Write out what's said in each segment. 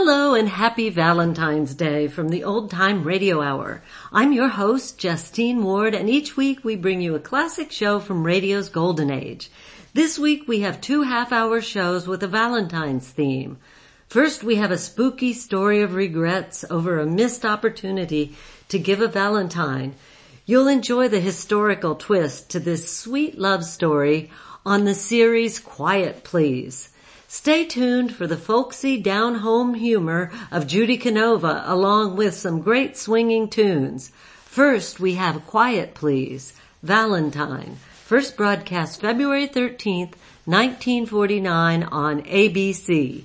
Hello and happy Valentine's Day from the Old Time Radio Hour. I'm your host, Justine Ward, and each week we bring you a classic show from radio's golden age. This week we have two half-hour shows with a Valentine's theme. First we have a spooky story of regrets over a missed opportunity to give a Valentine. You'll enjoy the historical twist to this sweet love story on the series Quiet Please. Stay tuned for the folksy down-home humor of Judy Canova along with some great swinging tunes. First we have Quiet Please, Valentine, first broadcast February 13th, 1949 on ABC.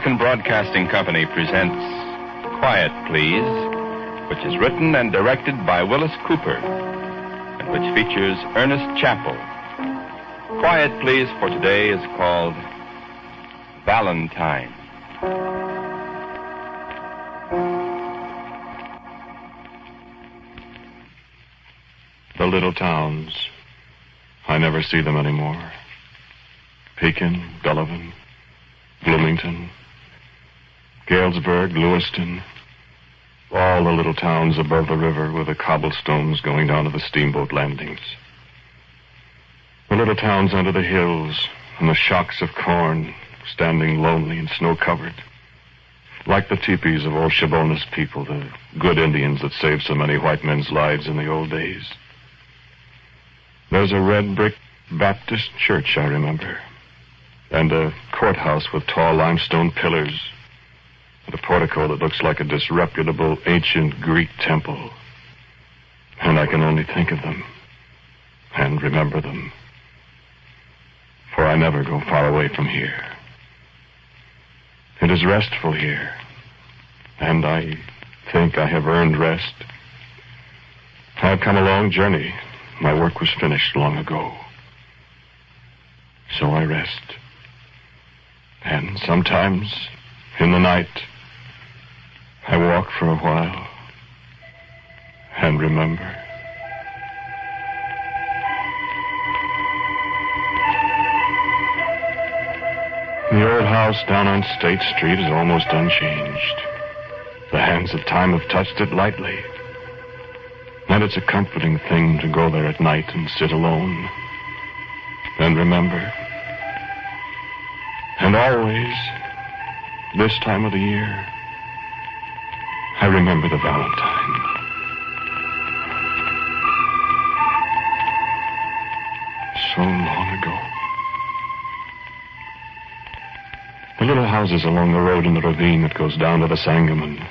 American Broadcasting Company presents Quiet Please, which is written and directed by Willis Cooper, and which features Ernest Chappell. Quiet Please for today is called Valentine. The little towns. I never see them anymore. Pekin, Delavan, Bloomington, Galesburg, Lewistown, all the little towns above the river with the cobblestones going down to the steamboat landings. The little towns under the hills and the shocks of corn standing lonely and snow-covered. Like the teepees of old Shabbona's people, the good Indians that saved so many white men's lives in the old days. There's a red brick Baptist church, I remember, and a courthouse with tall limestone pillars and a portico that looks like a disreputable ancient Greek temple. And I can only think of them and remember them. For I never go far away from here. It is restful here, and I think I have earned rest. I've come a long journey. My work was finished long ago. So I rest. And sometimes, in the night, I walk for a while and remember. The old house down on State Street is almost unchanged. The hands of time have touched it lightly. And it's a comforting thing to go there at night and sit alone and remember. And always, this time of the year, I remember the Valentine. So long ago. The little houses along the road in the ravine that goes down to the Sangamon.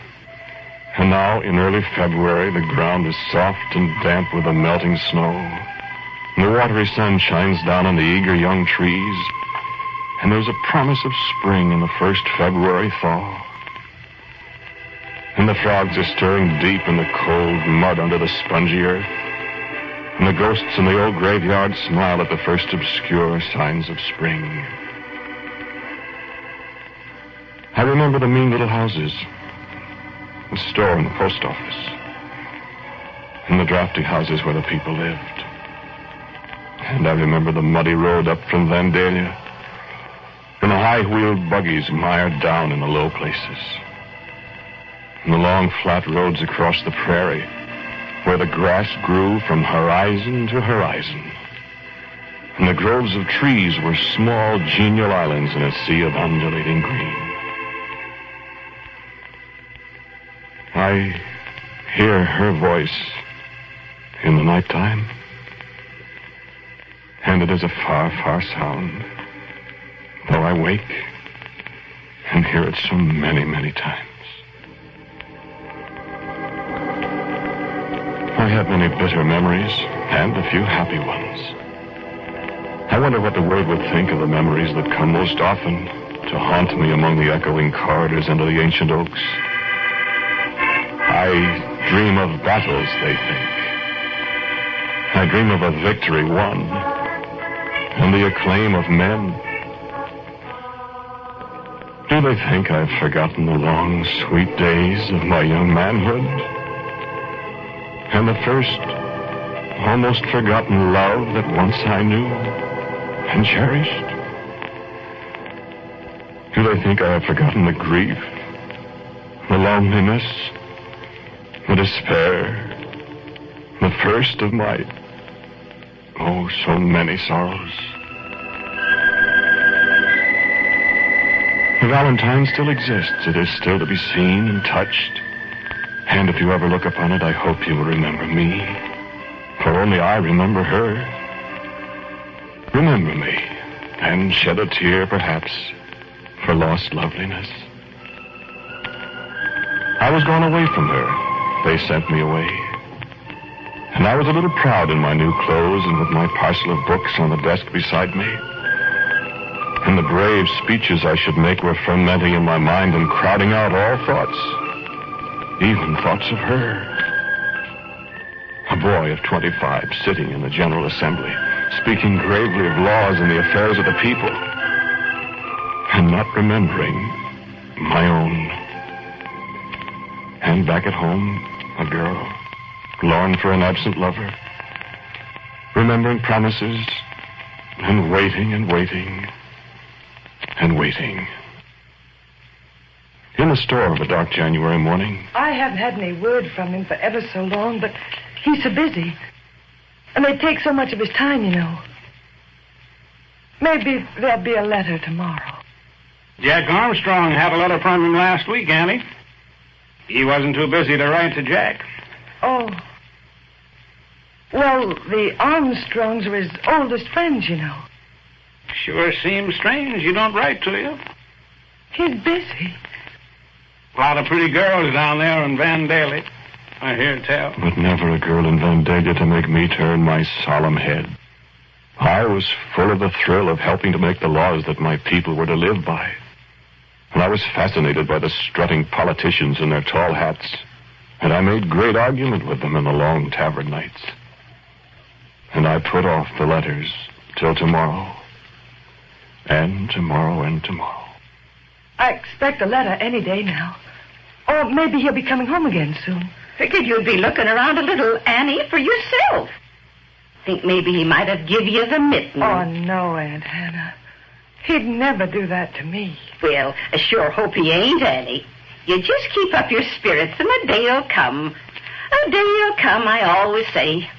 And now, in early February, the ground is soft and damp with the melting snow. And the watery sun shines down on the eager young trees. And there's a promise of spring in the first February thaw. And the frogs are stirring deep in the cold mud under the spongy earth. And the ghosts in the old graveyard smile at the first obscure signs of spring. I remember the mean little houses, the store and the post office, and the drafty houses where the people lived. And I remember the muddy road up from Vandalia, and the high-wheeled buggies mired down in the low places and the long flat roads across the prairie where the grass grew from horizon to horizon. And the groves of trees were small, genial islands in a sea of undulating green. I hear her voice in the nighttime, and it is a far, far sound, though I wake and hear it so many, many times. Have many bitter memories and a few happy ones. I wonder what the world would think of the memories that come most often to haunt me among the echoing corridors under the ancient oaks. I dream of battles, they think. I dream of a victory won and the acclaim of men. Do they think I've forgotten the long, sweet days of my young manhood? And the first, almost forgotten love that once I knew and cherished? Do they think I have forgotten the grief, the loneliness, the despair, the first of my, oh, so many sorrows? The Valentine still exists. It is still to be seen and touched. And if you ever look upon it, I hope you will remember me. For only I remember her. Remember me, and shed a tear, perhaps, for lost loveliness. I was gone away from her. They sent me away. And I was a little proud in my new clothes and with my parcel of books on the desk beside me. And the brave speeches I should make were fermenting in my mind and crowding out all thoughts, even thoughts of her. A boy of 25 sitting in the General Assembly, speaking gravely of laws and the affairs of the people, and not remembering my own. And back at home, a girl, longing for an absent lover, remembering promises, and waiting and waiting and waiting. In the store of a dark January morning, I haven't had any word from him for ever so long, but he's so busy. And they take so much of his time, you know. Maybe there'll be a letter tomorrow. Jack Armstrong had a letter from him last week, Annie. He wasn't too busy to write to Jack. Oh. Well, the Armstrongs are his oldest friends, you know. Sure seems strange you don't write to him. He's busy. A lot of pretty girls down there in Vandalia. I hear tell. but never a girl in Vandalia to make me turn my solemn head. I was full of the thrill of helping to make the laws that my people were to live by. And I was fascinated by the strutting politicians in their tall hats. And I made great argument with them in the long tavern nights. And I put off the letters till tomorrow. And tomorrow and tomorrow. I expect a letter any day now. Or maybe he'll be coming home again soon. Figured you'd be looking around a little, Annie, for yourself. Think maybe he might have give you the mitten. Oh, no, Aunt Hannah. He'd never do that to me. Well, I sure hope he ain't, Annie. You just keep up your spirits and a day'll come. A day'll come, I always say.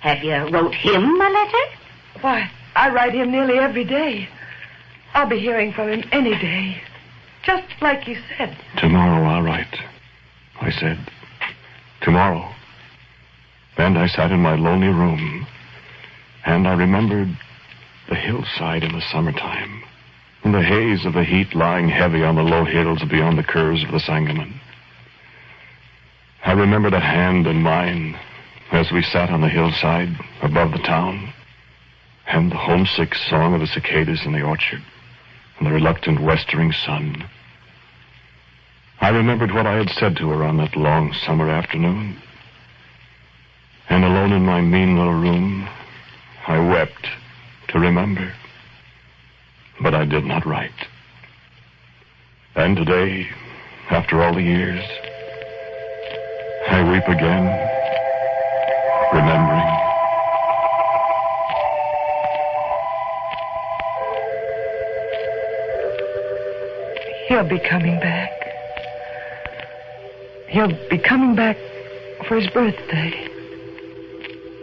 Have you wrote him a letter? Why, I write him nearly every day. I'll be hearing from him any day. Just like you said. Tomorrow I'll write. I said, tomorrow. And I sat in my lonely room, and I remembered the hillside in the summertime, and the haze of the heat lying heavy on the low hills beyond the curves of the Sangamon. I remembered a hand in mine as we sat on the hillside above the town, and the homesick song of the cicadas in the orchard, and the reluctant westering sun. I remembered what I had said to her on that long summer afternoon. And alone in my mean little room, I wept to remember. But I did not write. And today, after all the years, I weep again, remembering. He'll be coming back. He'll be coming back for his birthday.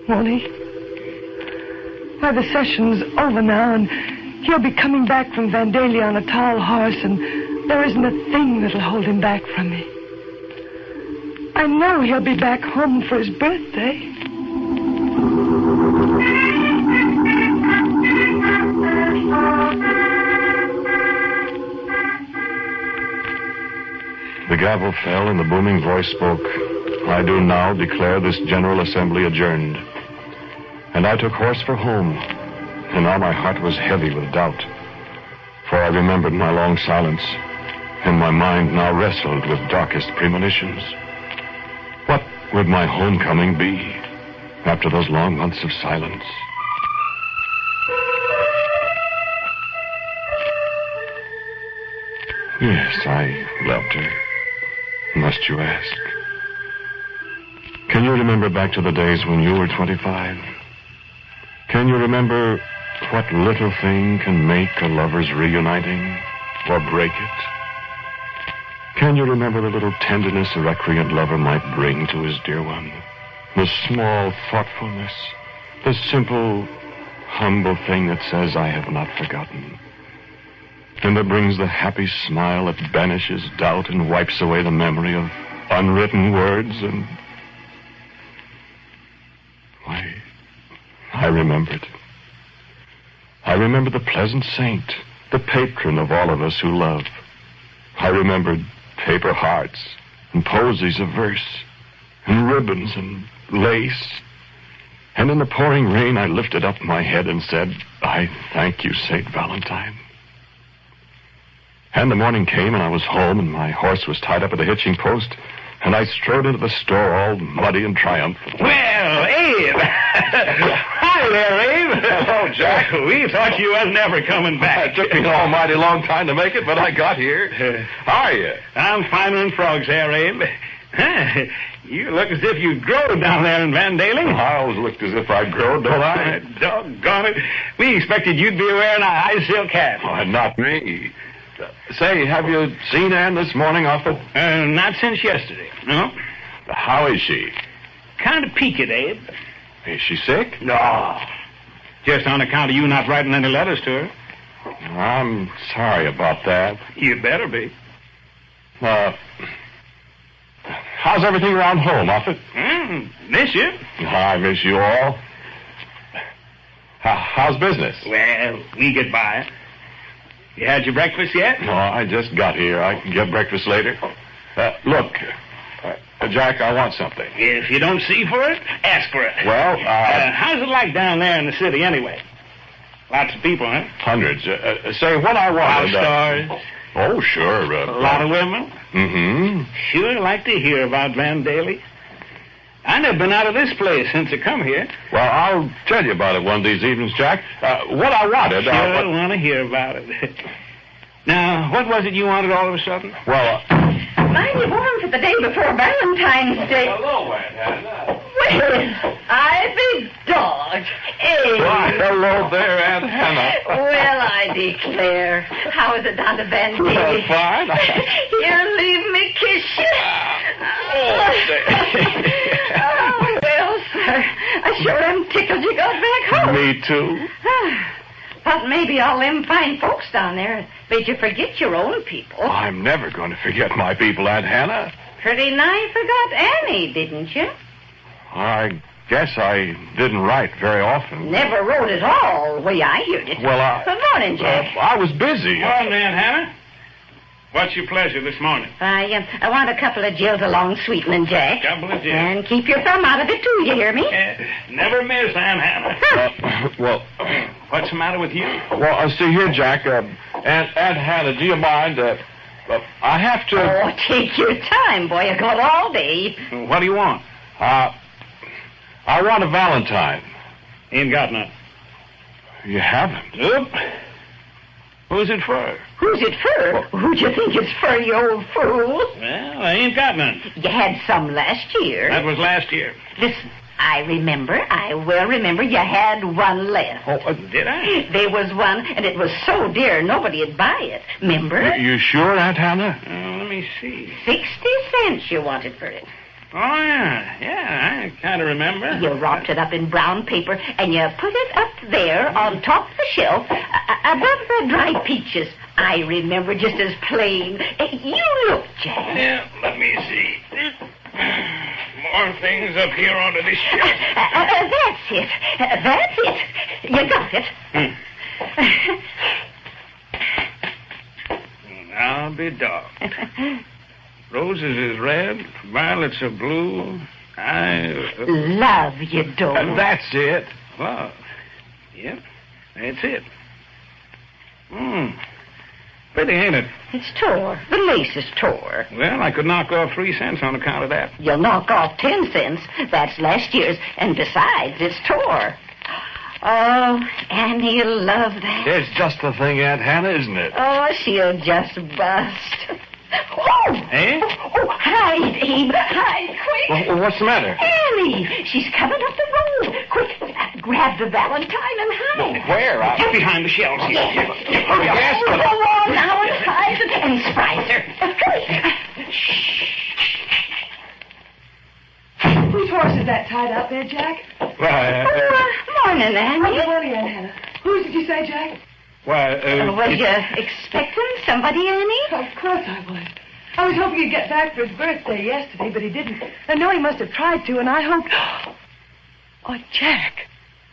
Won't he? Why, the session's over now, and he'll be coming back from Vandalia on a tall horse, and there isn't a thing that'll hold him back from me. I know he'll be back home for his birthday. The gavel fell and the booming voice spoke. I do now declare this General Assembly adjourned. And I took horse for home, and now my heart was heavy with doubt. For I remembered my long silence, and my mind now wrestled with darkest premonitions. What would my homecoming be after those long months of silence? Yes, I loved her. Must you ask? Can you remember back to the days when you were 25? Can you remember what little thing can make a lover's reuniting or break it? Can you remember the little tenderness a recreant lover might bring to his dear one? The small thoughtfulness, the simple, humble thing that says, I have not forgotten. And that brings the happy smile that banishes doubt and wipes away the memory of unwritten words and. Why, I remember it. I remember the pleasant saint, the patron of all of us who love. I remembered paper hearts and posies of verse and ribbons and lace. And in the pouring rain, I lifted up my head and said, I thank you, St. Valentine. And the morning came, and I was home, and my horse was tied up at the hitching post, and I strode into the store all muddy and triumphant. Well, Abe. Hi there, Abe. Hello, oh, Jack. We thought you was never coming back. It took me an almighty long time to make it, but I got here. How are you? I'm finer than frogs there, Abe. Huh, You look as if you'd grown down there in Vandalia. I always looked as if I'd grown, don't I? Doggone it. We expected you'd be wearing a high silk hat. Why, not me. Say, have you seen Anne this morning, Offutt? Uh, not since yesterday. No. How is she? Kind of peaked, Abe. Is she sick? No. Just on account of you not writing any letters to her. I'm sorry about that. You better be. Uh, how's everything around home, Offutt? Mm, miss you. I miss you all. How's business? Well, we get by. You had your breakfast yet? No, I just got here. I can get breakfast later. Uh, look, uh, Jack, I want something. If you don't see for it, ask for it. Well, uh, Uh, how's it like down there in the city anyway? Lots of people, huh? hundreds. Uh, uh, say, what I wanted... uh, stars, oh, sure. Uh, a lot of women. Mm-hmm. Sure like to hear about Van Daly. I never been out of this place since I come here. Well, I'll tell you about it one of these evenings, Jack. Uh, what I wanted... Sure Uh, what- want to hear about it. now, what was it you wanted all of a sudden? well, uh, Mighty warm for the day before Valentine's Day. hello, Aunt Hannah. Well, I be dogged. Eh. Hey. Why, hello there, Aunt Hannah. Well, I declare. How is it down to Van Well, Daly? fine. Here, leave me kiss you. Ah, oh, well, sir, I sure am tickled you got back home. Me too. Ah. But maybe all them fine folks down there made you forget your own people. I'm never going to forget my people, Aunt Hannah. Pretty nigh forgot Annie, didn't you? I guess I didn't write very often. Never wrote at all, way I heard it. Well, I- Good morning, Uh, I was busy. Morning, Aunt Hannah. What's your pleasure this morning? I, uh, I want a couple of gills along sweetening, Jack. Couple of Jills. And keep your thumb out of it, too, you hear me? Uh, never miss, Aunt Hannah. Uh, well, What's the matter with you? well, uh, see here, Jack. Uh, Aunt, Aunt Hannah, do you mind? Uh, uh, I have to. Oh, take your time, boy. You got all day. What do you want? Uh, I want a Valentine. Ain't got none. You haven't. Oop. Who's it for? Who's it for? Who'd you think it's for, you old fool? Well, I ain't got none. You had some last year. That was last year. Listen, I remember, I well remember you had one left. Oh, uh, Did I? There was one, and it was so dear nobody'd buy it. Remember? you sure, Aunt Hannah? Uh, let me see. Sixty cents you wanted for it. Oh, yeah. Yeah, I kind of remember. You wrapped it up in brown paper, and you put it up there on top of the shelf, a- above the dry peaches. I remember just as plain. Eh, You look, Jack. Yeah, let me see. More things up here onto this Uh, shelf. uh, that's it. Uh, That's it. You got it. I'll be dogged. Roses is red, violets are blue. I. Love you don't. uh, that's it. Love. Yep, that's it. Hmm. Pretty, ain't it? It's tore. The lace is tore. Well, I could knock off three cents on account of that. You'll knock off ten cents. That's last year's. And besides, it's tore. Oh, Annie, you'll love that. It's just the thing, Aunt Hannah, isn't it? Oh, she'll just bust. Oh! Eh? Oh, hide, Abe. Hide, quick. Well, what's the matter? Annie, she's coming up the road. Quick, grab the valentine and hide. Where? I... Get behind the shelves here. Hurry up. Yes, go on now and hide it and surprise her. Hurry. Whose horse is that tied out there, Jack? Why, uh, Oh, morning, I'm Annie. Aunt Hannah. Whose did you say, Jack? why, Uh, uh, was you expecting somebody, Annie? Of course I was. I was hoping he'd get back for his birthday yesterday, but he didn't. I know he must have tried to, and I hoped. Oh, Jack.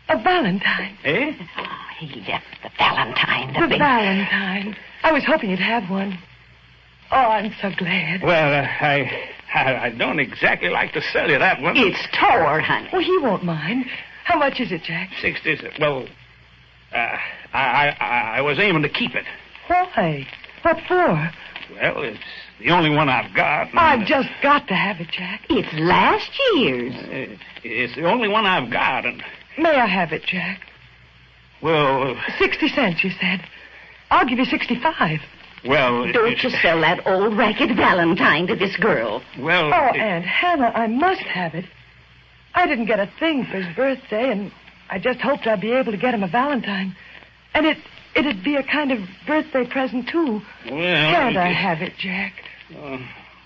A Valentine. eh? Oh, he left the valentine, the The big... Valentine. I was hoping you'd have one. Oh, I'm so glad. Well, uh, I, I, I don't exactly like to sell you that one. It's tore, honey. Well, he won't mind. How much is it, Jack? Sixty. Well, uh, I, I, I- I was aiming to keep it. Why? What for? Well, it's the only one I've got. and, I've just got to have it, Jack. It's last year's. uh, It's the only one I've got, and May I have it, Jack? well, Sixty cents, you said. I'll give you sixty-five. well, Don't it's- you sell that old ragged valentine to this girl. Well, Oh, it- Aunt Hannah, I must have it. I didn't get a thing for his birthday, and I just hoped I'd be able to get him a Valentine. And it it'd be a kind of birthday present too. well, Can't I it- have it, Jack? Uh,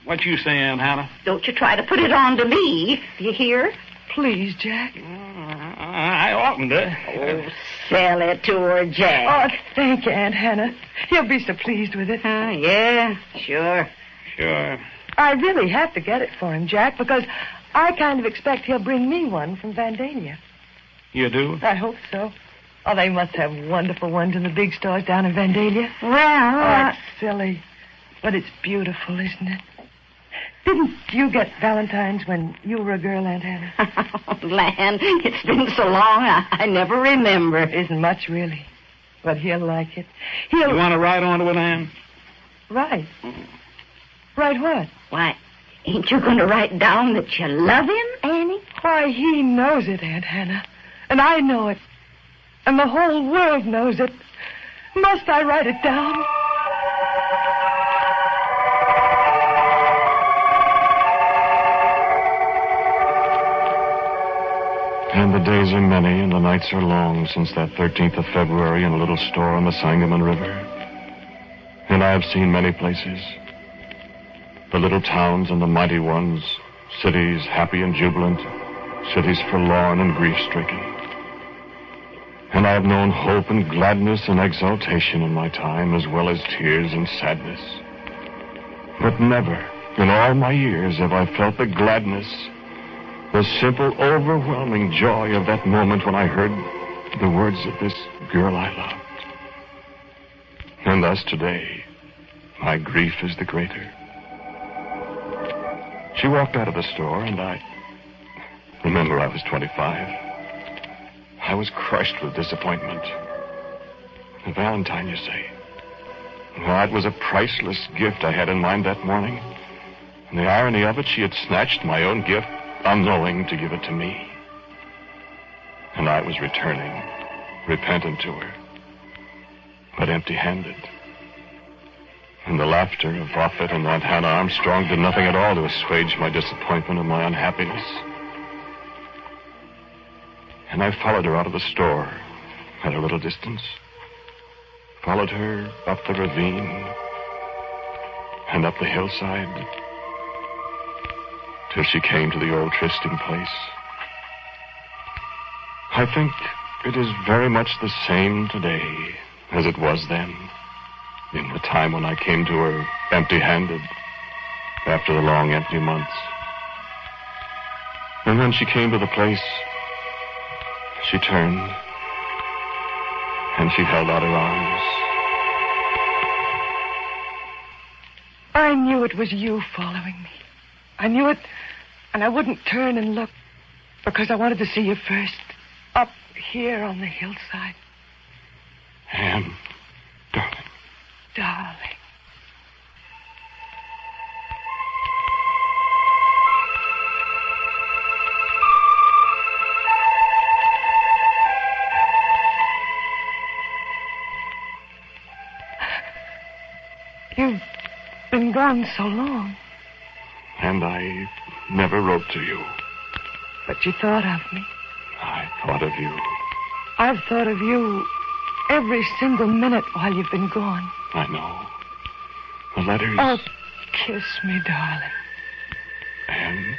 what you say, Aunt Hannah? Don't you try to put it on to me. You hear? Please, Jack. I oughtn't to. Oh, sell it to her, Jack. Oh, thank you, Aunt Hannah. He'll be so pleased with it. Oh, yeah, sure. Sure. I really have to get it for him, Jack, because I kind of expect he'll bring me one from Vandalia. You do? I hope so. Oh, they must have wonderful ones in the big stores down in Vandalia. Well, Oh, uh, it's silly, but it's beautiful, isn't it? Didn't you get Valentine's when you were a girl, Aunt Hannah? oh, land, it's been so long, I, I never remember. Isn't much, really. But he'll like it. He'll... You want to ride on to it, Ann? Right. Right what? Why, ain't you going to write down that you love him, Annie? Why, he knows it, Aunt Hannah. And I know it. And the whole world knows it. Must I write it down? And the days are many and the nights are long since that 13th of February in a little store on the Sangamon River. And I have seen many places. The little towns and the mighty ones, cities happy and jubilant, cities forlorn and grief-stricken. And I have known hope and gladness and exultation in my time, as well as tears and sadness. But never, in all my years, have I felt the gladness the simple, overwhelming joy of that moment when I heard the words of this girl I loved. And thus today, my grief is the greater. She walked out of the store, and I. Remember, I was 25. I was crushed with disappointment. A Valentine, you say? Well, it was a priceless gift I had in mind that morning. And the irony of it, she had snatched my own gift unknowing to give it to me. And I was returning, repentant to her, but empty handed. And the laughter of Offutt and Aunt Hannah Armstrong did nothing at all to assuage my disappointment and my unhappiness. And I followed her out of the store at a little distance. Followed her up the ravine and up the hillside till she came to the old trysting place. I think it is very much the same today as it was then, in the time when I came to her empty-handed after the long empty months. And when she came to the place, she turned and she held out her arms. I knew it was you following me. I knew it, and I wouldn't turn and look because I wanted to see you first. Up here on the hillside. Anne, darling. Darling. You've been gone so long, And I never wrote to you. but you thought of me. I thought of you. I've thought of you every single minute while you've been gone. I know. The letters. Oh, kiss me, darling. Anne.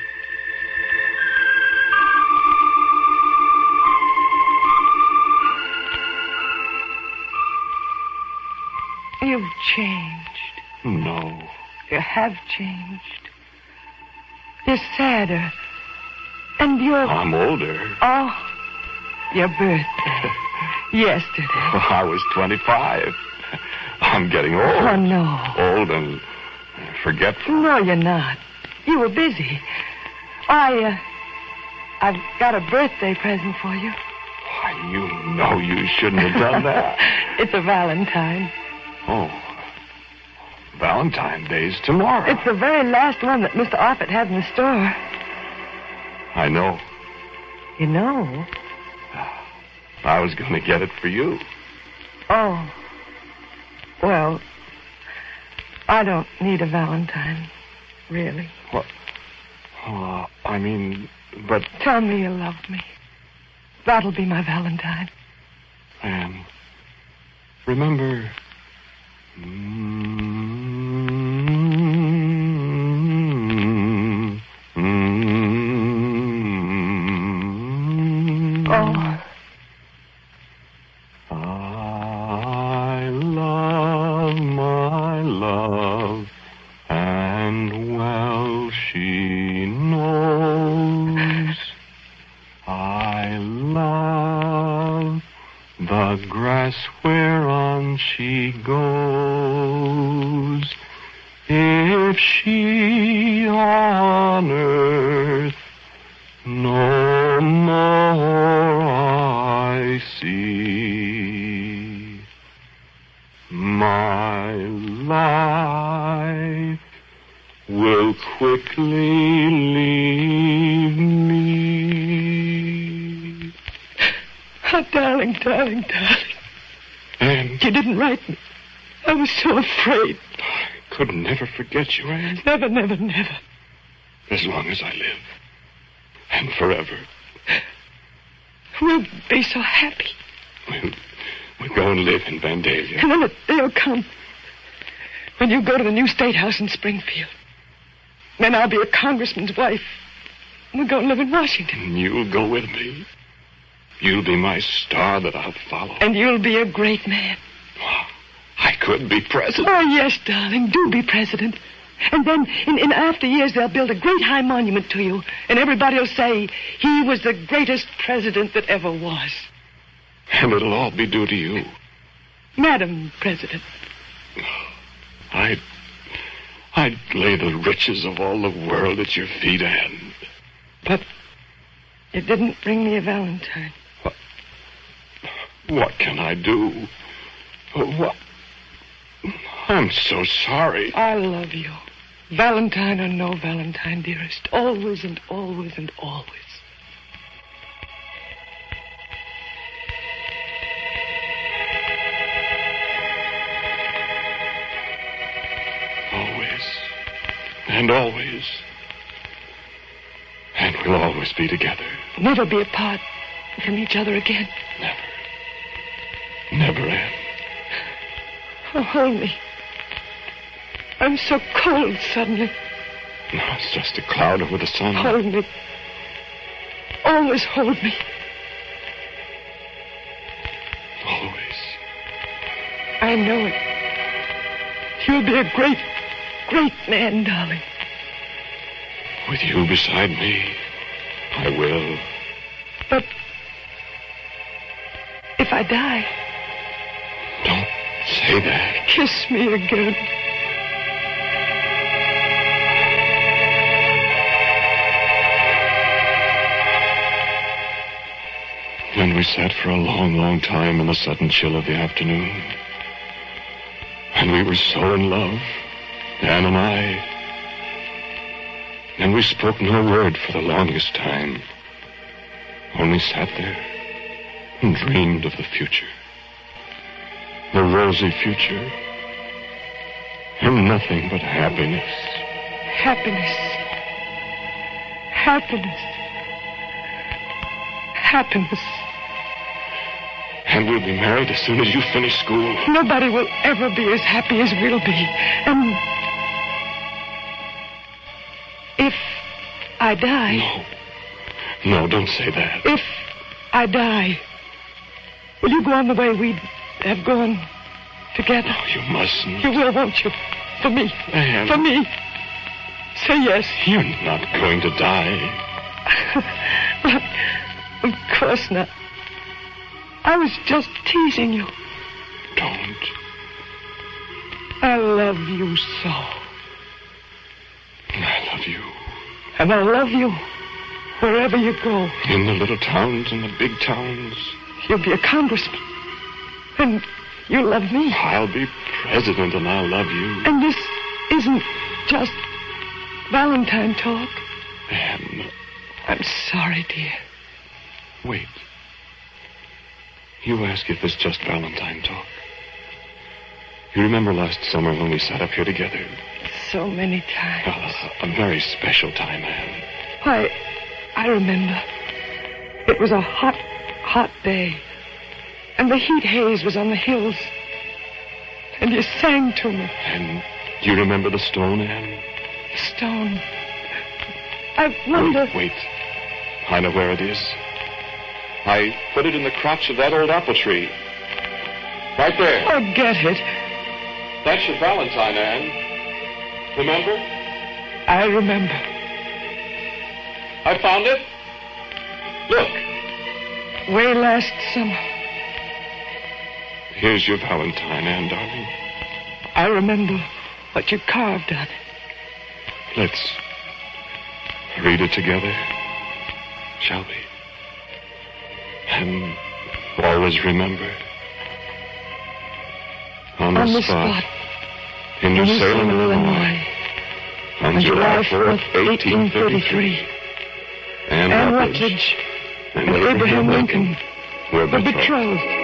You've changed. No. You have changed. You're sadder. And you're. I'm older. Oh, your birthday. Yesterday. I was 25. I'm getting old. Oh, no. Old and forgetful. No, you're not. You were busy. I, uh, I've got a birthday present for you. Why, you know you shouldn't have done that. it's a Valentine. oh. Valentine's Day's tomorrow. It's the very last one that Mr. Offutt had in the store. I know. You know? I was going to get it for you. Oh. Well, I don't need a Valentine, really. What? Oh, uh, I mean, but, Tell me you love me. That'll be my Valentine. Anne, remember. Oh, forget you, Anne, Never, never, never. as long as I live. And forever. We'll be so happy. We'll, we'll go and live in Vandalia. And then the day'll come when you go to the new state house in Springfield. Then I'll be a congressman's wife. We'll go and live in Washington. And you'll go with me. You'll be my star that I'll follow. And you'll be a great man. I could be president. Oh, yes, darling. Do be president. And then in, in after years, they'll build a great high monument to you. And everybody will say he was the greatest president that ever was. And it'll all be due to you. Madam President. I'd, I'd lay the riches of all the world at your feet, Anne. But you didn't bring me a Valentine. What, what can I do? What? I'm so sorry. I love you. Valentine or no Valentine, dearest. Always and always and always. Always. And always. And we'll always be together. Never be apart from each other again. Never. Never, Anne. Oh, hold me. I'm so cold suddenly. No, it's just a cloud over the sun. Hold me. Always hold me. Always. I know it. You'll be a great, great man, darling. With you beside me, I will. But if I die, Say that. Kiss me again. Then we sat for a long, long time in the sudden chill of the afternoon. And we were so in love, Dan and I. And we spoke no word for the longest time. Only sat there and dreamed of the future. The rosy future. And nothing but happiness. Happiness. Happiness. Happiness. And we'll be married as soon as you finish school. Nobody will ever be as happy as we'll be. And if I die, No. No, don't say that. if I die, will you go on the way we have gone together? Oh, you mustn't. You will, won't you? For me. Anne. For me. Say yes. You're not going to die. Of course not. I was just teasing you. Don't. I love you so. I love you. And I love you wherever you go. In the little towns and the big towns. You'll be a congressman. And you love me. I'll be president and I'll love you. And this isn't just Valentine talk. Anne, I'm sorry, dear. wait. You ask if it's just Valentine talk. You remember last summer when we sat up here together? So many times. Ah, a very special time, Anne. Why, I remember. It was a hot, hot day. And the heat haze was on the hills. And you sang to me, And do you remember the stone, Anne? The stone. I wonder. Wait, wait. I know where it is. I put it in the crotch of that old apple tree. Right there. Forget it. That's your Valentine, Anne. Remember? I remember. I found it. Look. Way last summer. Here's your Valentine, Anne, darling. I remember what you carved on it. Let's read it together, shall we? And always remember. On the, on the spot, spot in New Salem, Illinois, on July July 4th, 4th, 1833, 1833. Anne Rutledge and Abraham Lincoln were were betrothed.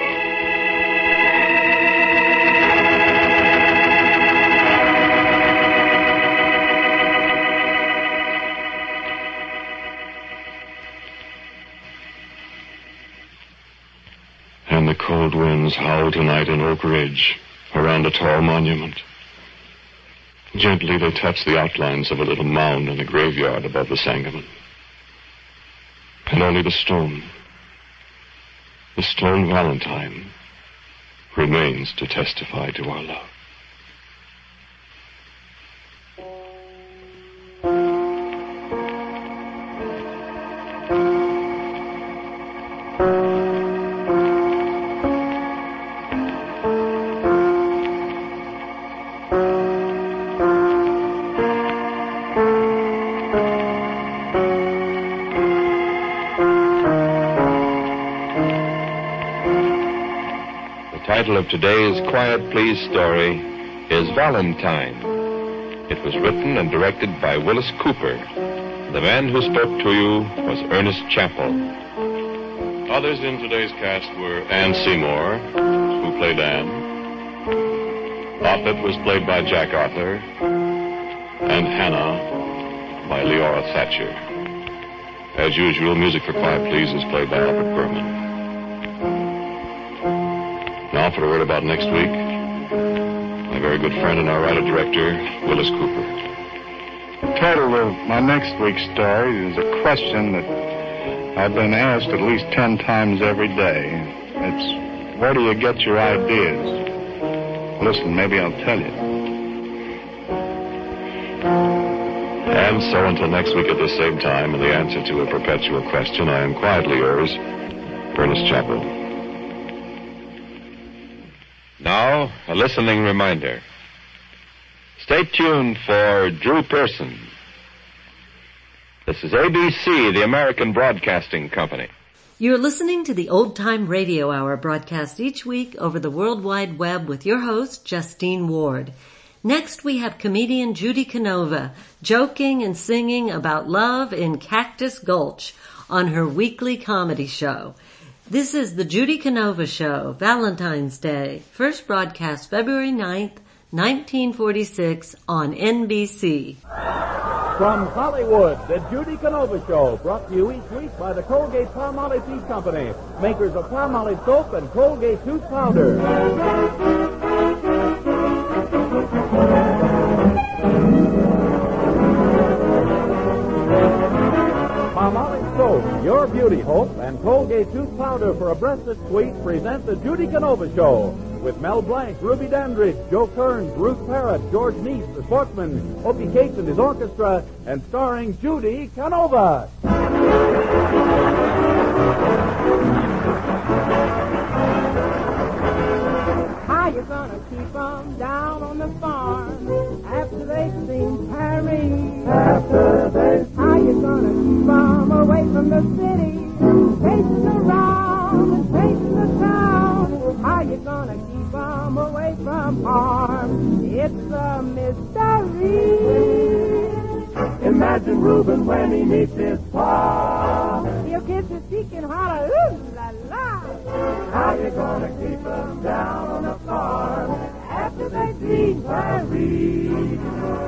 Winds howl tonight in Oak Ridge around a tall monument. Gently they touch the outlines of a little mound in the graveyard above the Sangamon. And only the stone, the stone Valentine, remains to testify to our love. Quiet Please story is Valentine. It was written and directed by Willis Cooper. The man who spoke to you was Ernest Chappell. Others in today's cast were Ann Seymour, who played Anne. Moffat was played by Jack Arthur, and Hannah by Leora Thatcher. As usual, music for Quiet Please is played by Albert Buhrman. For a word about next week. My very good friend and our writer-director, Willis Cooper. The title of my next week's story is a question that I've been asked at least ten times every day. It's, where do you get your ideas? Listen, maybe I'll tell you. And so until next week at the same time, in the answer to a perpetual question, I am quietly yours, Ernest Chappell. Now, a listening reminder. Stay tuned for Drew Pearson. This is ABC, the American Broadcasting Company. You're listening to the Old Time Radio Hour broadcast each week over the World Wide Web with your host, Justine Ward. Next we have comedian Judy Canova joking and singing about love in Cactus Gulch on her weekly comedy show. This is the Judy Canova Show, Valentine's Day, first broadcast February 9th, 1946 on NBC. From Hollywood, the Judy Canova Show, brought to you each week by the Colgate Palmolive Peet Company, makers of Palmolive soap and Colgate tooth powder. Beauty hope, and Colgate tooth powder for a breast that's sweet present the Judy Canova Show with Mel Blanc, Ruby Dandridge, Joe Kearns, Ruth Perrott, George Neise, the Sportsmen, Opie Cates and his orchestra, and starring Judy Canova. How you gonna keep 'em down on the farm after they've seen Paris? After they from the city, chasing around and chasing the town? How you gonna keep keep 'em away from harm? It's a mystery. Imagine Reuben when he meets his pa. He'll kiss his cheek and holler, ooh la la. How you gonna keep them down on the farm after they see Paris? Keep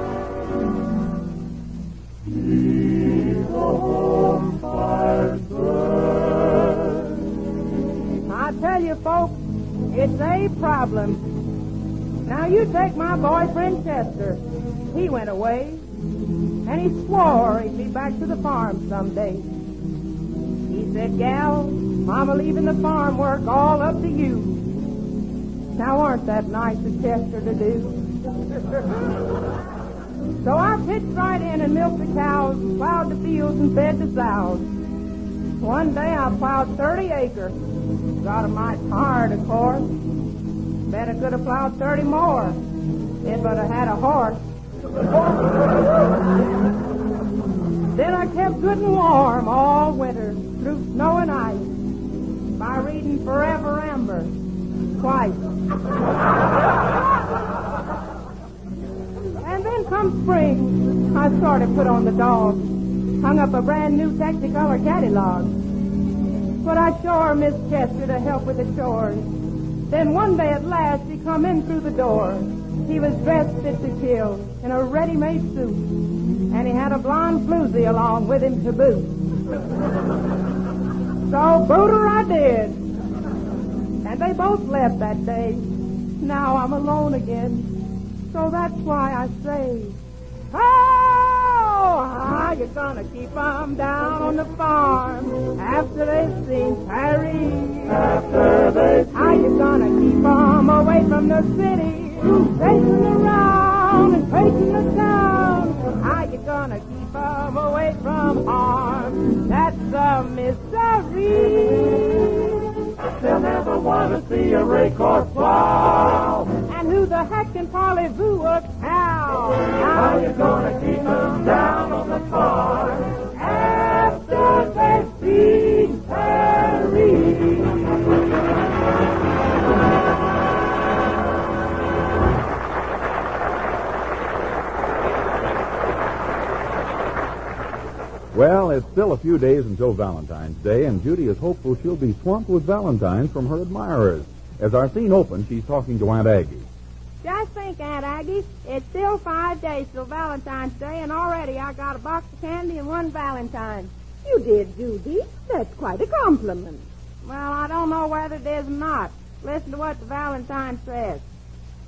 I tell you, folks, it's a problem. Now, you take my boyfriend Chester. He went away, and he swore he'd be back to the farm someday. He said, Gal, Mama leaving the farm work all up to you. Now, aren't that nice of Chester to do? so I pitched right in and milked the cows, and plowed the fields and fed the sows. One day I plowed 30 acres. Got a mite tired, of course. Bet I could have plowed 30 more if I'd have had a horse. then I kept good and warm all winter through snow and ice by reading Forever Amber twice. come spring, I of put on the dog, hung up a brand new Technicolor catalog. But I sure miss Chester to help with the chores. Then one day at last he come in through the door. He was dressed fit to kill in a ready-made suit, and he had a blonde floozy along with him to boot. so booter I did, and they both left that day. Now I'm alone again, so that's why I say, Oh, ah, how you gonna keep 'em down on the farm after they've seen Paris? After they ah, How you gonna keep 'em away from the city, chasing around and chasing the town? Ah, how you gonna keep 'em away from harm? That's a mystery. They'll never want to see a rake or plow. Who the heck can parlez-vous a cow? How you gonna keep them down on the farm after they've Paris? Well, it's still a few days until Valentine's Day, and Judy is hopeful she'll be swamped with Valentines from her admirers. As our scene opens, she's talking to Aunt Aggie. Just think, Aunt Aggie, it's still five days till Valentine's Day, and already I got a box of candy and one Valentine. You did, Judy. That's quite a compliment. Well, I don't know whether it is or not. Listen to what the Valentine says.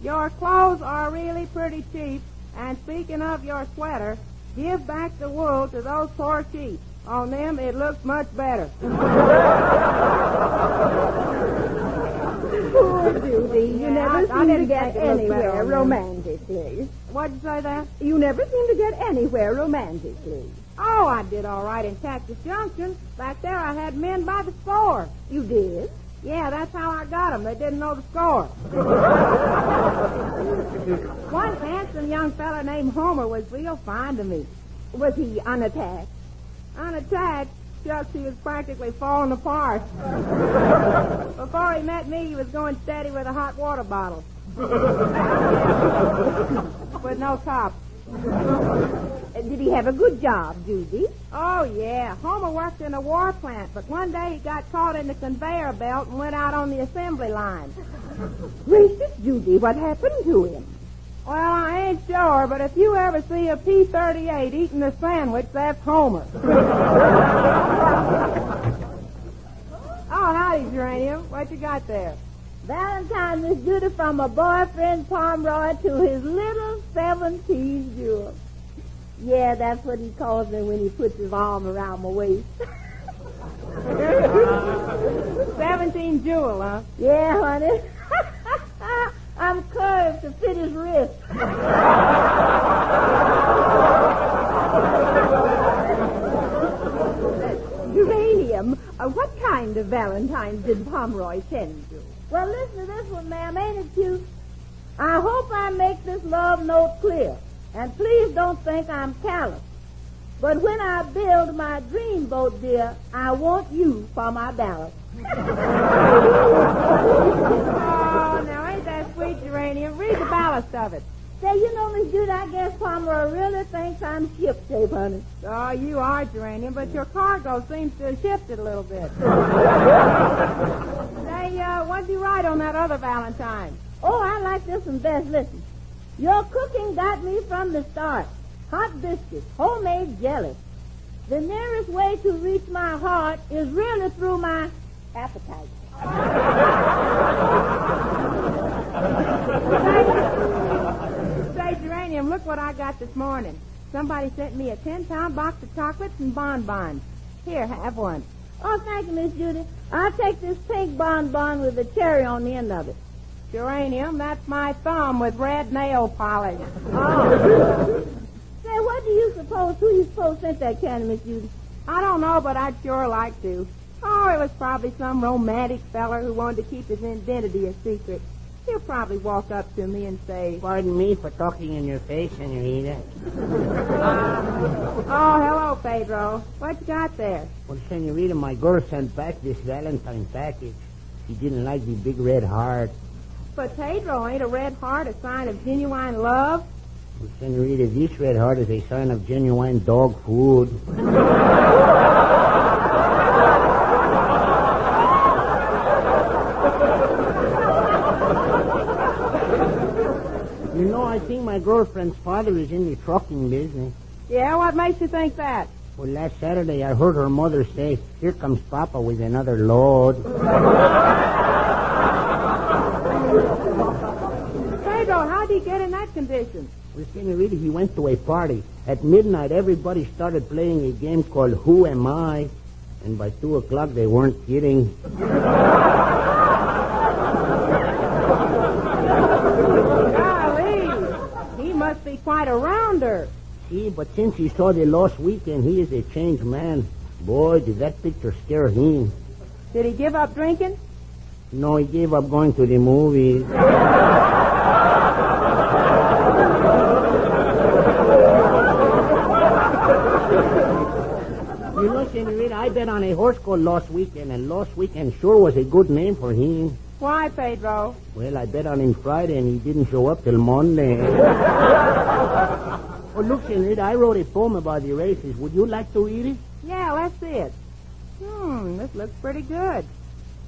Your clothes are really pretty cheap, and speaking of your sweater, give back the wool to those poor sheep. On them, it looks much better. Poor Judy. You never seem to get think it looked better anywhere romantically. What'd you say there? You never seem to get anywhere romantically. Oh, I did all right in Cactus Junction. Back there, I had men by the score. You did? Yeah, that's how I got 'em. They didn't know the score. One handsome young fella named Homer was real fine to me. Was he unattached? Unattached? Shucks, he was practically falling apart. Before he met me, he was going steady with a hot water bottle. with no top. Did he have a good job, Judy? Oh, yeah. Homer worked in a war plant, but one day he got caught in the conveyor belt and went out on the assembly line. Gracious, Judy, what happened to him? Well, I ain't sure, but if you ever see a P-38 eating a sandwich, that's Homer. oh, howdy, Geranium. What you got there? Valentine, Miss Judy, from a boyfriend Pomeroy to his little 17 jewel. Yeah, that's what he calls me when he puts his arm around my waist. 17 jewel, huh? Yeah, honey. I'm curved to fit his wrist. Geranium, uh, what kind of Valentines did Pomeroy send you? Well, listen to this one, ma'am. Ain't it cute? I hope I make this love note clear. And please don't think I'm callous. But when I build my dream boat, dear, I want you for my ballast. Oh, now Geranium? Read the ballast of it. Say, you know, Miss Judy, I guess Pomeroy really thinks I'm ship shape, honey. Oh, you are, Geranium, but your cargo seems to have shifted a little bit. Say, uh, what'd you write on that other Valentine? Oh, I like this one best. Listen. Your cooking got me from the start. Hot biscuits, homemade jelly. The nearest way to reach my heart is really through my appetite. Say, Geranium, look what I got this morning. Somebody sent me a ten-pound box of chocolates and bonbons. Here, have one. Oh, thank you, Miss Judy. I'll take this pink bonbon with a cherry on the end of it. Geranium, that's my thumb with red nail polish. Oh. Say, what do you suppose, who you suppose sent that candy, Miss Judy? I don't know, but I'd sure like to. Oh, it was probably some romantic feller who wanted to keep his identity a secret. He'll probably walk up to me and say, Pardon me for talking in your face, Senorita. Uh, oh, hello, Pedro. What you got there? Well, Senorita, my girl sent back this Valentine package. She didn't like the big red heart. But Pedro, ain't a red heart a sign of genuine love? Well, Senorita, this red heart is a sign of genuine dog food. You know, I think my girlfriend's father is in the trucking business. Yeah, what makes you think that? Well, last Saturday I heard her mother say, Here comes Papa with another load. Pedro, how'd he get in that condition? Well, Senorita, he went to a party. At midnight, everybody started playing a game called Who Am I? And by two o'clock, they weren't kidding. Golly, he must be quite a rounder. See, but since he saw the lost weekend, he is a changed man. Boy, did that picture scare him. Did he give up drinking? No, he gave up going to the movies. You know, Senorita, I bet on a horse called Lost Weekend, and Lost Weekend sure was a good name for him. Why, Pedro? Well, I bet on him Friday, and he didn't show up till Monday. oh, look, Senorita, I wrote a poem about the races. Would you like to read it? Yeah, let's see it. Hmm, this looks pretty good.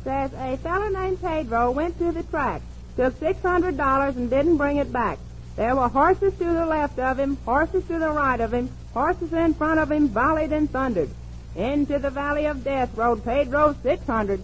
Says a fellow named Pedro went to the track, took six hundred dollars and didn't bring it back. There were horses to the left of him, horses to the right of him, horses in front of him volleyed and thundered. Into the valley of death rode Pedro six hundred.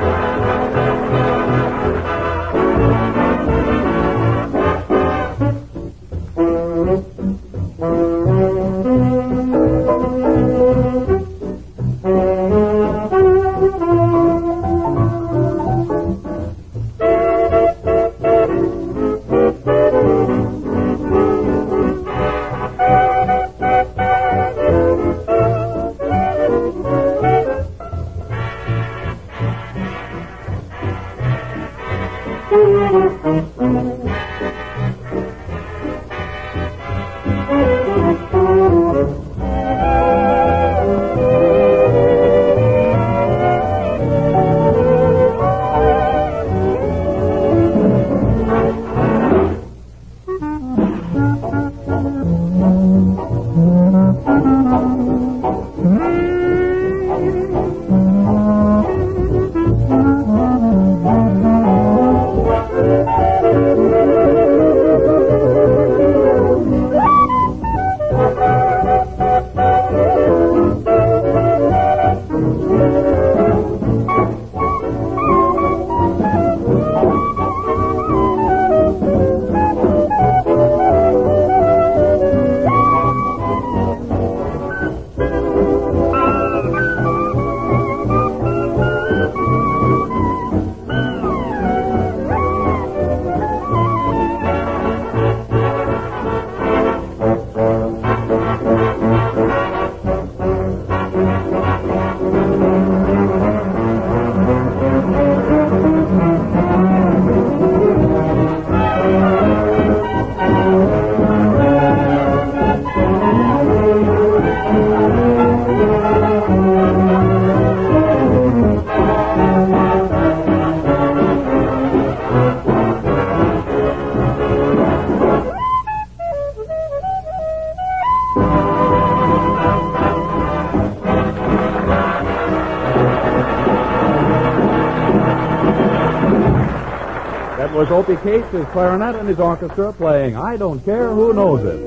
was Cates, his clarinet, and his orchestra playing I Don't Care Who Knows It.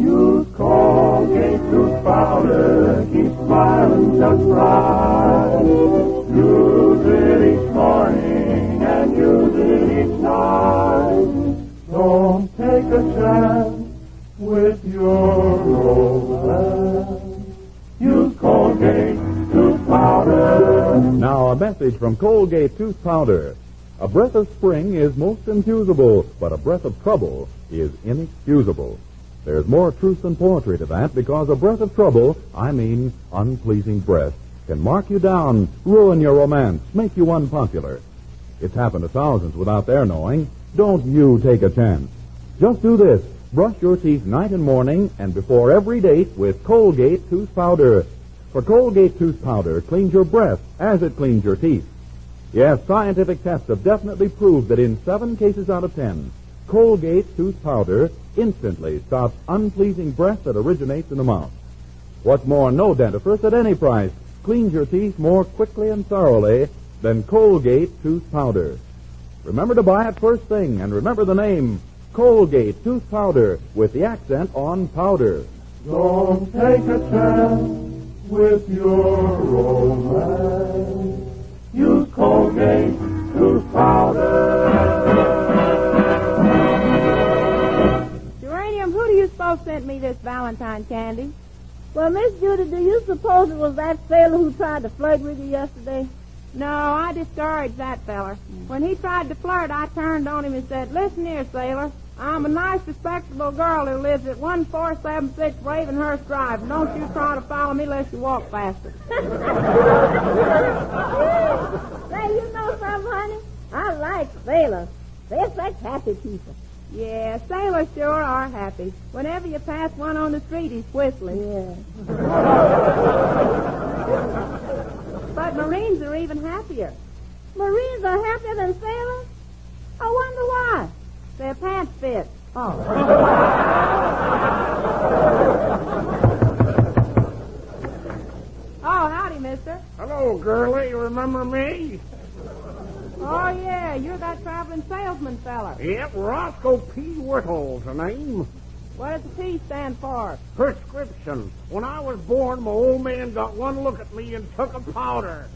Use Colgate tooth powder, keep smiling just right. Message from Colgate Tooth Powder. A breath of spring is most infusable, but a breath of trouble is inexcusable. There's more truth than poetry to that because a breath of trouble, I mean unpleasing breath, can mark you down, ruin your romance, make you unpopular. It's happened to thousands without their knowing. Don't you take a chance. Just do this. Brush your teeth night and morning and before every date with Colgate Tooth Powder. For Colgate Tooth Powder cleans your breath as it cleans your teeth. Yes, scientific tests have definitely proved that in seven cases out of ten, Colgate Tooth Powder instantly stops unpleasing breath that originates in the mouth. What's more, no dentifrice at any price cleans your teeth more quickly and thoroughly than Colgate Tooth Powder. Remember to buy it first thing, and remember the name Colgate Tooth Powder with the accent on powder. Don't take a chance with your romance. Use Colgate tooth powder. Geranium, who do you suppose sent me this Valentine candy? Well, Miss Judy, do you suppose it was that sailor who tried to flirt with you yesterday? No, I discouraged that feller. When he tried to flirt, I turned on him and said, Listen here, sailor. I'm a nice, respectable girl who lives at 1476 Ravenhurst Drive. Don't you try to follow me unless you walk faster. Say, you know something, honey? I like sailors. They're such happy people. Yeah, sailors sure are happy. Whenever you pass one on the street, he's whistling. Yeah. but Marines are even happier. Marines are happier than sailors? I wonder why. Their pants fit. Oh. oh, howdy, mister. Hello, girlie. You remember me? Oh, yeah, you're that traveling salesman fella. Yep, Roscoe P. Whittle's the name. What does the P stand for? Prescription. When I was born, my old man got one look at me and took a powder.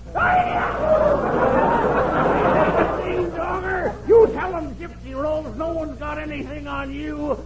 Ding dogger! You tell them, Gypsy Rose, no one's got anything on you.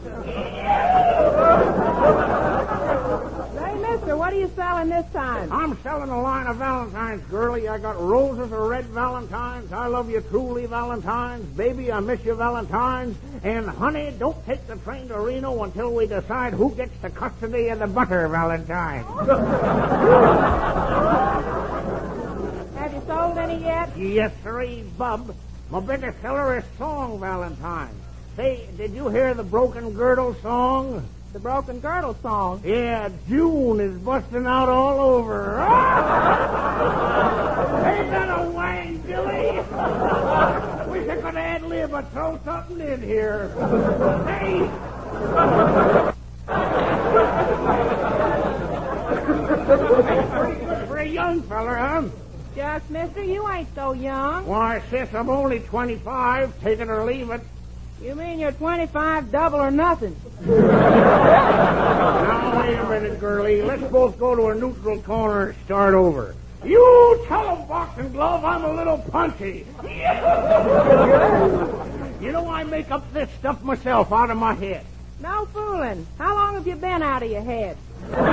Say, mister, what are you selling this time? I'm selling a line of Valentines, girlie. I got roses of red Valentines. I love you truly, Valentines. Baby, I miss you, Valentines. And, honey, don't take the train to Reno until we decide who gets the custody of the butter, Valentine. Have you sold any yet? Yes, sirree, bub. My biggest seller is Song Valentine. Say, did you hear the Broken Girdle song? The Broken Girdle song? Yeah, June is busting out all over. Ain't that a wang, Billy? Wish I could ad lib or throw something in here. Hey! Pretty good for a young feller, huh? Just, mister, you ain't so young. Why, sis, I'm only 25. Take it or leave it. You mean you're 25, double or nothing? Now, wait a minute, girlie. Let's both go to a neutral corner and start over. You tell 'em, boxing glove, I'm a little punchy. you know, I make up this stuff myself out of my head. No fooling. How long have you been out of your head? Well,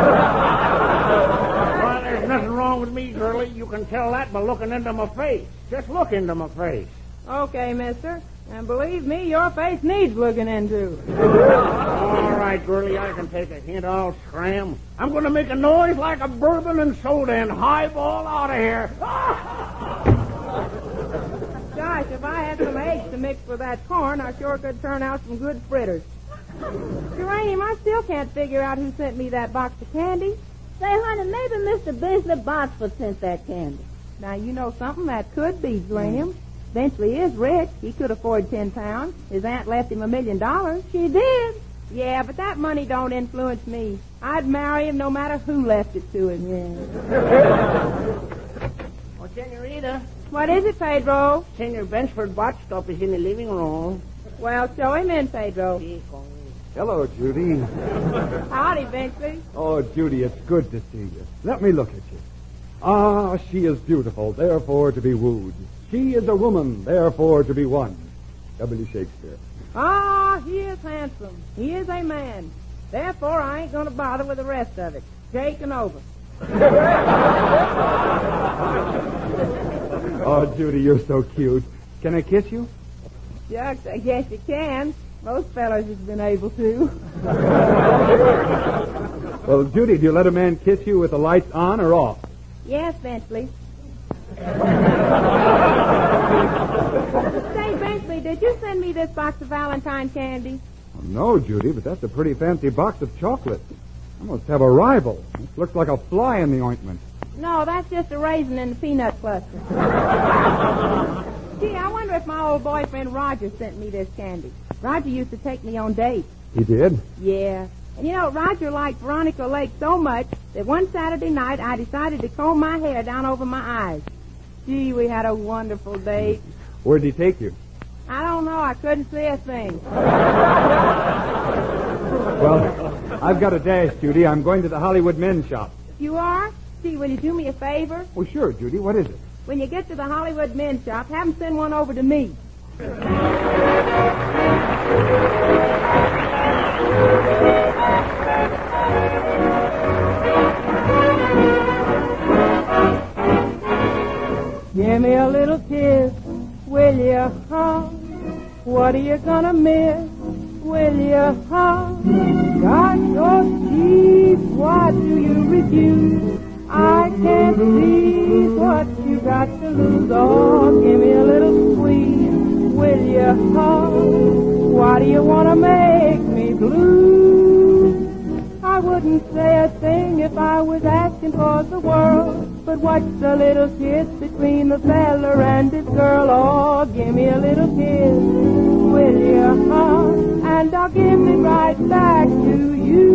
there's nothing wrong with me, girlie. You can tell that by looking into my face. Just look into my face. Okay, mister. And believe me, your face needs looking into. All right, girlie, I can take a hint. I'll scram. I'm going to make a noise like a bourbon and soda and highball out of here. Gosh, if I had some eggs to mix with that corn, I sure could turn out some good fritters. Geranium, I still can't figure out who sent me that box of candy. Say, honey, maybe Mr. Benchley Botsford sent that candy. Now, you know something that could be, Geranium. Eventually is rich. He could afford ten pounds. His aunt left him a million dollars. She did. Yeah, but that money don't influence me. I'd marry him no matter who left it to him. Yeah. well, Senorita, What is it, Pedro? Senor Benchley Botsford is in the living room. Well, show him in, Pedro. Hello, Judy. Howdy, Benchley. Oh, Judy, it's good to see you. Let me look at you. Ah, she is beautiful, therefore to be wooed. She is a woman, therefore to be won. W. Shakespeare. Ah, he is handsome. He is a man. Therefore, I ain't going to bother with the rest of it. Taken over. Oh, Judy, you're so cute. Can I kiss you? Shucks, I guess you can. Most fellows has been able to. Well, Judy, do you let a man kiss you with the lights on or off? yes, Benchley. Say, Benchley, did you send me this box of Valentine candy? No, Judy, but that's a pretty fancy box of chocolate. I must have a rival. This looks like a fly in the ointment. No, that's just a raisin in the peanut cluster. Gee, I wonder if my old boyfriend Roger sent me this candy. Roger used to take me on dates. He did? Yeah. And you know, Roger liked Veronica Lake so much that one Saturday night I decided to comb my hair down over my eyes. Gee, we had a wonderful date. Where'd he take you? I don't know, I couldn't see a thing. Well, I've got a dash, Judy. I'm going to the Hollywood men's shop. You are? Gee, will you do me a favor? Oh, sure, Judy. What is it? When you get to the Hollywood men's shop, have them send one over to me. What are you gonna miss, will you, huh? Got your teeth, what do you refuse? I can't see what you got to lose. Oh, give me a little squeeze, will you, huh? Why do you wanna make me blue? I wouldn't say a thing if I was asking for the world. But what's a little kiss between the feller and his girl? Oh, give me a little kiss, will you, huh? And I'll give it right back to you.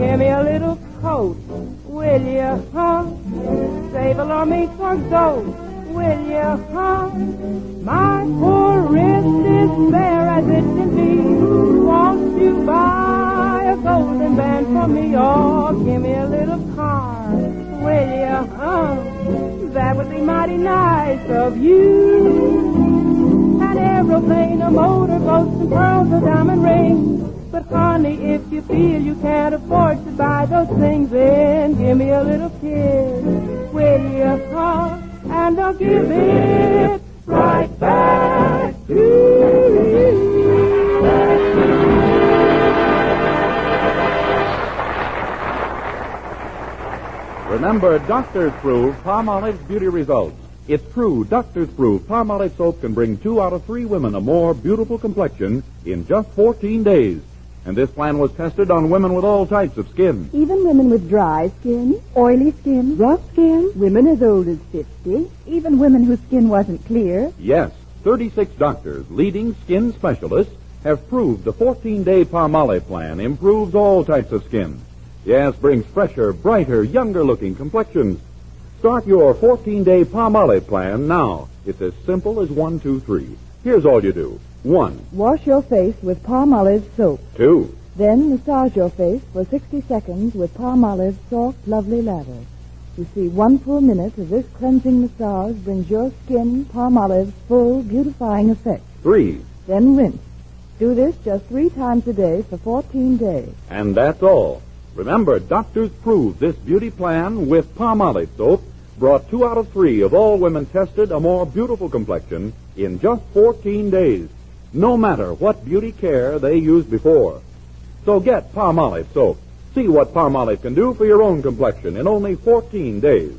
Give me a little coat, will you, huh? Sable or me for gold, will you, huh? My poor wrist is bare as it can be. Won't you buy a golden band for me? Oh, give me a little car, will you, huh? That would be mighty nice of you. An aeroplane, a motorboat, some pearls, a diamond ring. But honey, if you feel you can't afford to buy those things, then give me a little kiss, will you, huh? And I'll give it right back to you. Remember, doctors prove Palmolive's beauty results. It's true, doctors prove Palmolive soap can bring two out of three women a more beautiful complexion in just 14 days. And this plan was tested on women with all types of skin. Even women with dry skin, oily skin, rough skin, women as old as 50, even women whose skin wasn't clear. Yes, 36 doctors, leading skin specialists, have proved the 14-day Palmolive plan improves all types of skin. Yes, brings fresher, brighter, younger-looking complexions. Start your 14-day Palmolive plan now. It's as simple as one, two, three. Here's all you do. One, Wash your face with Palmolive soap. two, Then massage your face for 60 seconds with Palmolive soft, lovely lather. You see, one full minute of this cleansing massage brings your skin Palmolive's full beautifying effect. three, Then rinse. Do this just three times a day for 14 days. and that's all. Remember, doctors prove this beauty plan with Palmolive soap brought two out of three of all women tested a more beautiful complexion in just 14 days, no matter what beauty care they used before. So get Palmolive soap. See what Palmolive can do for your own complexion in only 14 days.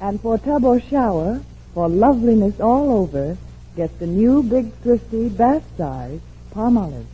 And for tub or shower, for loveliness all over, get the new Big Thrifty bath size Palmolive.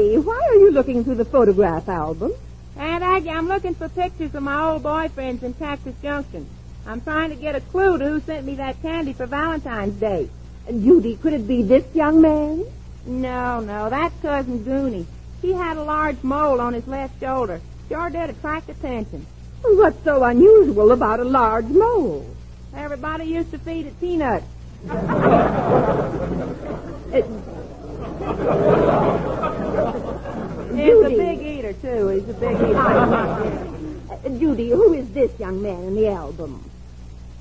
Why are you looking through the photograph album? Aunt Aggie, I'm looking for pictures of my old boyfriends in Cactus Junction. I'm trying to get a clue to who sent me that candy for Valentine's Day. Judy, could it be this young man? No, no, that's Cousin Goonie. He had a large mole on his left shoulder. Sure did attract attention. What's so unusual about a large mole? Everybody used to feed it peanuts. It, He's a big eater, too. He's a big eater. Uh, Judy, who is this young man in the album?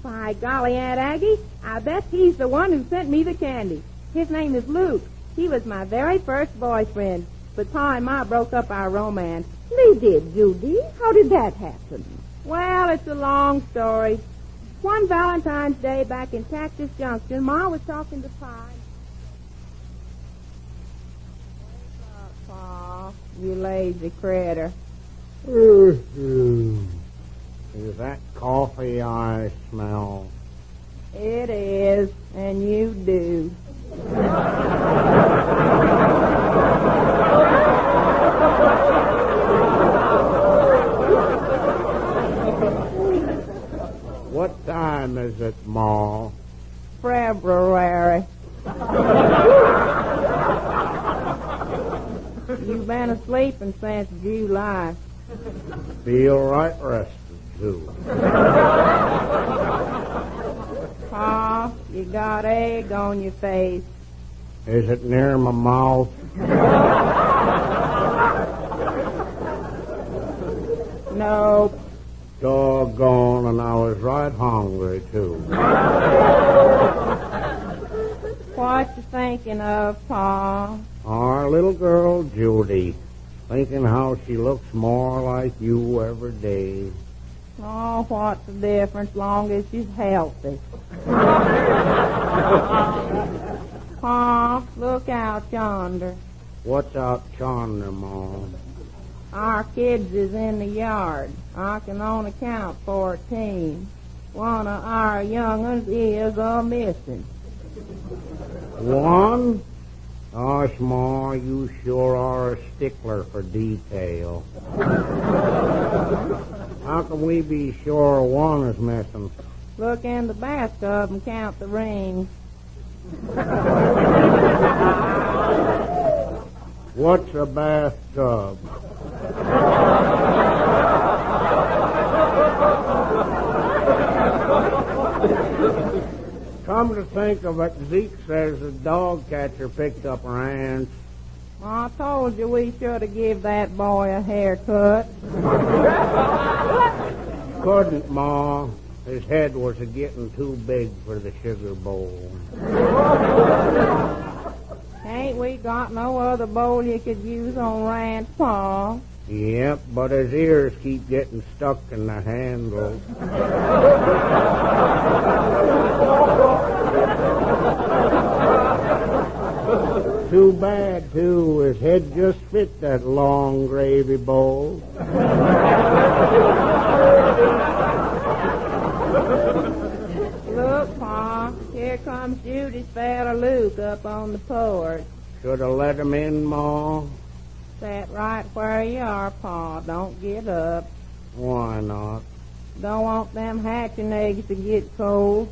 By golly, Aunt Aggie, I bet he's the one who sent me the candy. His name is Luke. He was my very first boyfriend. But Pa and Ma broke up our romance. They did, Judy. How did that happen? Well, it's a long story. One Valentine's Day back in Cactus Junction, Ma was talking to Pa. Wake up, Pa, you lazy critter. Mm-hmm. Is that coffee I smell? It is, and you do. What time is it, Ma? February. You've been asleeping since July. Feel right rested, too. Pa, you got egg on your face. Is it near my mouth? Nope. Doggone, and I was right hungry, too. What you thinking of, Pa? Our little girl, Judy, thinking how she looks more like you every day. Oh, what's the difference long as she's healthy? Pa, look out yonder. What's out yonder, Ma? Our kids is in the yard. I can only count fourteen. One of our young uns is a missing. One? Gosh, Ma, you sure are a stickler for detail. How can we be sure one is missing? Look in the bathtub and count the rings. What's a bathtub? Come to think of it, Zeke says the dog catcher picked up her ants. I told you we should have give that boy a haircut. Couldn't, Ma. His head was a getting too big for the sugar bowl. Ain't we got no other bowl you could use on Ranch Pa? Yep, but his ears keep getting stuck in the handle. Too bad, too. His head just fit that long gravy bowl. Look, Pa, here comes Judy's fella Luke up on the porch. Should have let him in, Ma. Sat right where you are, Pa. Don't get up. Why not? Don't want them hatching eggs to get cold.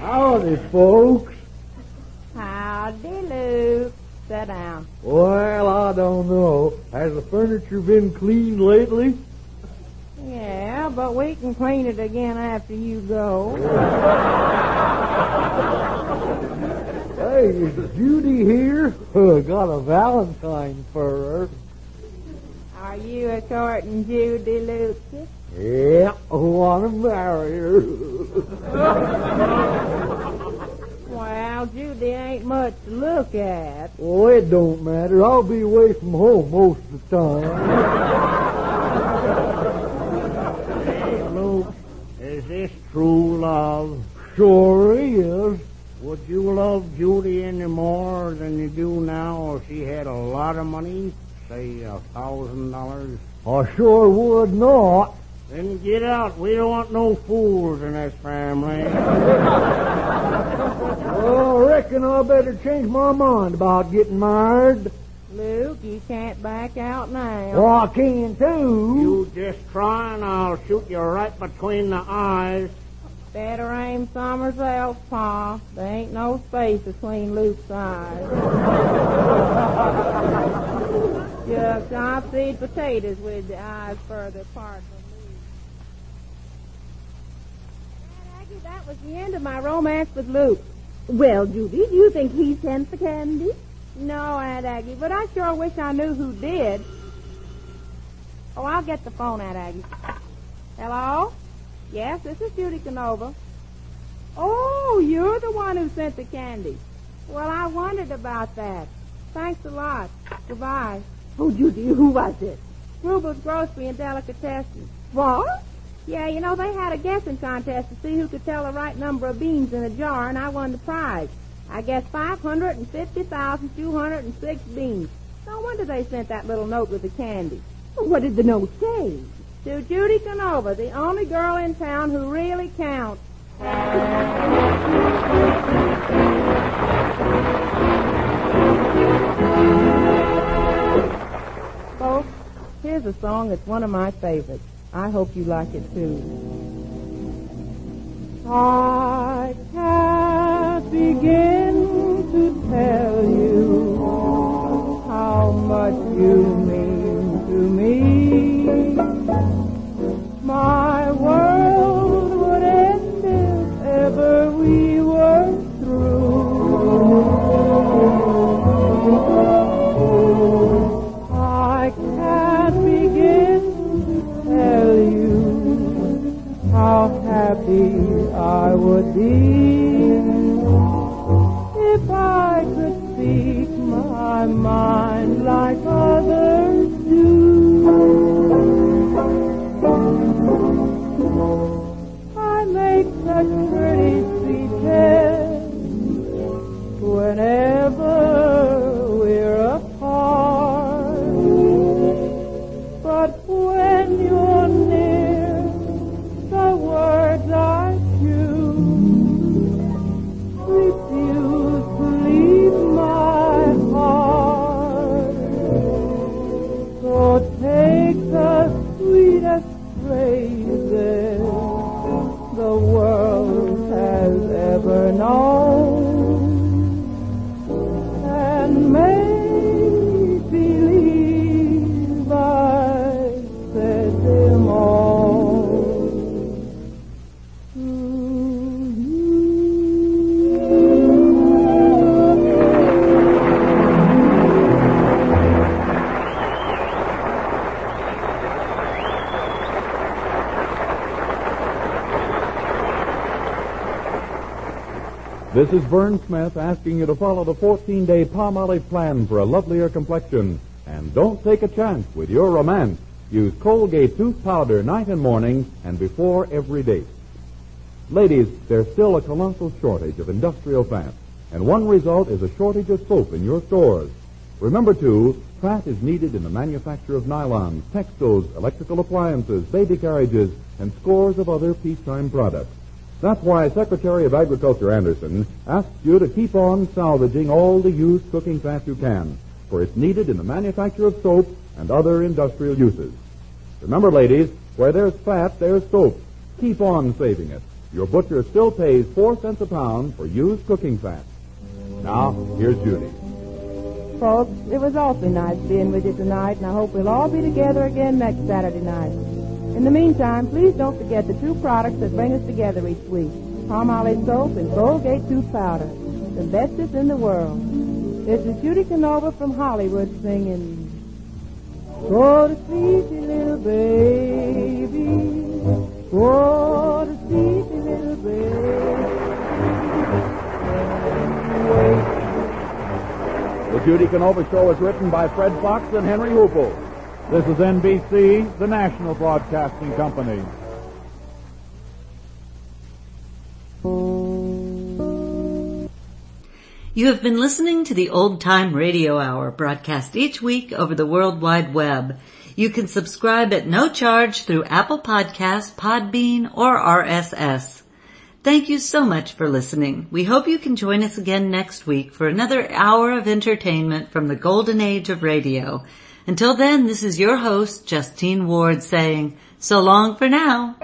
Howdy, folks. Howdy, Luke. Sit down. Well, I don't know. Has the furniture been cleaned lately? Yeah, but we can clean it again after you go. Hey, is Judy here? Uh, got a Valentine for her. Are you a courting Judy, Lucas? Yeah, I want to marry her. Well, Judy ain't much to look at. oh, it don't matter. I'll be away from home most of the time. Luke, is this true love? Sure is. Would you love Judy any more than you do now if she had a lot of money? Say a thousand dollars? I sure would not. Then get out. We don't want no fools in this family. Oh, I reckon I better change my mind about getting married. Luke, you can't back out now. Oh, I can too. You just try and I'll shoot you right between the eyes. Better aim somewhere else, Pa. There ain't no space between Luke's eyes. Just feed potatoes with the eyes further apart from Luke. Aunt Aggie, that was the end of my romance with Luke. Well, Judy, do you think he sent the candy? No, Aunt Aggie, but I sure wish I knew who did. Oh, I'll get the phone, Aunt Aggie. Hello? Yes, this is Judy Canova. Oh, you're the one who sent the candy. Well, I wondered about that. Thanks a lot. Goodbye. Oh, Judy, who was it? Rubel's Grocery and Delicatessen. What? Yeah, you know, they had a guessing contest to see who could tell the right number of beans in a jar, and I won the prize. I guessed 550,206 beans. No wonder they sent that little note with the candy. What did the note say? To Judy Canova, the only girl in town who really counts. Folks, here's a song that's one of my favorites. I hope you like it too. I can't begin to tell you how much you mean to me. Vern Smith asking you to follow the 14-day Palmolive plan for a lovelier complexion. And don't take a chance with your romance. Use Colgate tooth powder night and morning and before every date. Ladies, there's still a colossal shortage of industrial fat, and one result is a shortage of soap in your stores. Remember, too, fat is needed in the manufacture of nylons, textiles, electrical appliances, baby carriages, and scores of other peacetime products. That's why Secretary of Agriculture Anderson asks you to keep on salvaging all the used cooking fat you can, for it's needed in the manufacture of soap and other industrial uses. Remember, ladies, where there's fat, there's soap. Keep on saving it. Your butcher still pays four cents a pound for used cooking fat. Now, here's Judy. Folks, it was awfully nice being with you tonight, and I hope we'll all be together again next Saturday night. In the meantime, please don't forget the two products that bring us together each week. Palmolive soap and Colgate tooth powder. The bestest in the world. This is Judy Canova from Hollywood singing. What a sleepy little baby. What a sleepy little baby. The Judy Canova Show is written by Fred Fox and Henry Hoople. This is NBC, the national broadcasting company. You have been listening to the Old Time Radio Hour broadcast each week over the World Wide Web. You can subscribe at no charge through Apple Podcasts, Podbean, or RSS. Thank you so much for listening. We hope you can join us again next week for another hour of entertainment from the golden age of radio. Until then, this is your host, Justine Ward saying, so long for now.